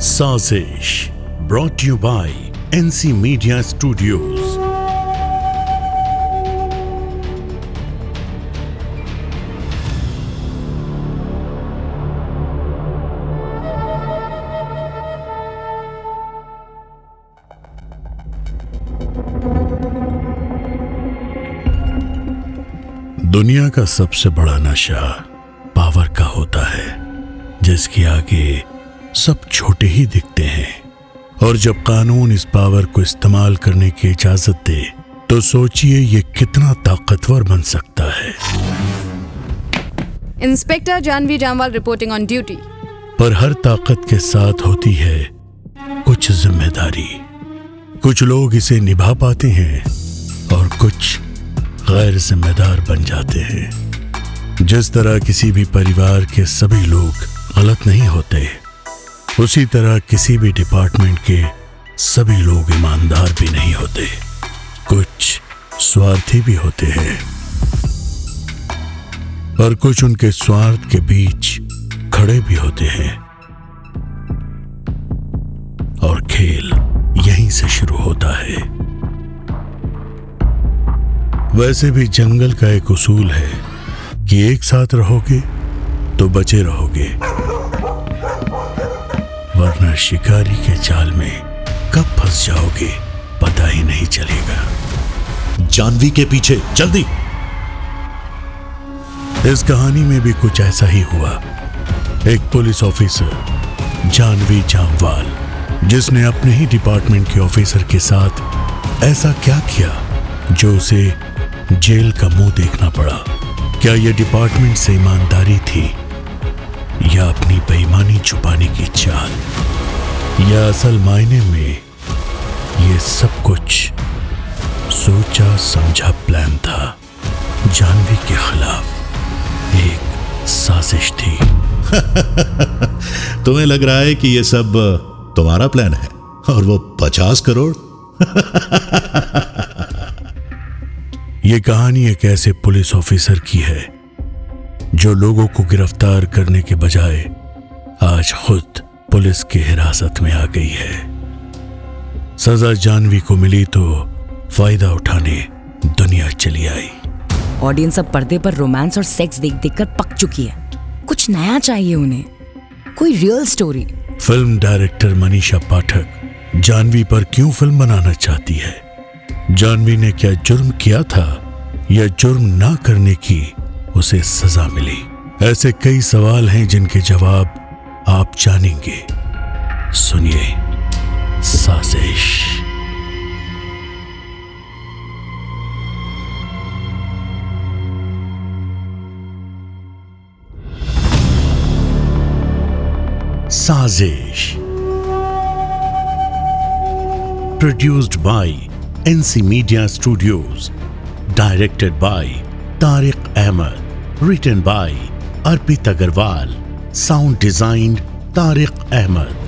Saazish brought you by NC media studios दुनिया का सबसे बड़ा नशा पावर का होता है, जिसके आगे सब छोटे ही दिखते हैं। और जब कानून इस पावर को इस्तेमाल करने की इजाज़त दे तो सोचिए ये कितना ताकतवर बन सकता है। Inspector Janvi Jamwal reporting on duty. पर हर ताकत के साथ होती है कुछ ज़िम्मेदारी। कुछ लोग इसे निभा पाते हैं और कुछ गैर जिम्मेदार बन जाते हैं। जिस तरह किसी भी परिवार के सभी लोग गलत नहीं होते उसी तरह किसी भी डिपार्टमेंट के सभी लोग ईमानदार भी नहीं होते। कुछ स्वार्थी भी होते हैं। और कुछ उनके स्वार्थ के बीच खड़े भी होते हैं। और खेल यहीं से शुरू होता है। वैसे भी जंगल का एक उसूल है कि एक साथ रहोगे तो बचे रहोगे। वरना शिकारी के जाल में कब फंस जाओगे पता ही नहीं चलेगा। जानवी के पीछे जल्दी! इस कहानी में भी कुछ ऐसा ही हुआ। एक पुलिस ऑफिसर जानवी जामवाल जिसने अपने ही डिपार्टमेंट के ऑफिसर के साथ ऐसा क्या किया जो उसे जेल का मुँह देखना पड़ा। क्या यह डिपार्टमेंट से ईमानदारी थी? चाल या असल मायने में ये सब कुछ सोचा समझा प्लान था। जानवी के खिलाफ एक साजिश थी। तुम्हें लग रहा है कि यह सब तुम्हारा प्लान है और वो पचास करोड़? ये कहानी एक ऐसे पुलिस ऑफिसर की है जो लोगों को गिरफ़्तार करने के बजाय आज खुद पुलिस की हिरासत में आ गई है। सजा जानवी को मिली तो फ़ायदा उठाने दुनिया चली आई। ऑडियंस अब पर्दे पर रोमांस और सेक्स देख देख कर पक चुकी है। कुछ नया चाहिए उन्हें? कोई real story film director Manisha Pathak Janvi पर क्यों फ़िल्म बनाना चाहती है? जानवी ने क्या जुर्म किया था या जुर्म ना करने की उसे सजा मिली? ऐसे कई सवाल हैं जिनके जवाब आप जानेंगे। सुनिए Saazish. Saazish. Produced by NC media studios directed by Tariq Ahmed written by Arpit Agarwal sound designed Tariq Ahmed.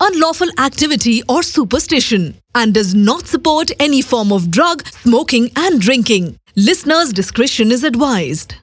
unlawful activity, or superstition, and does not support any form of drug, smoking, and drinking. Listeners' discretion is advised.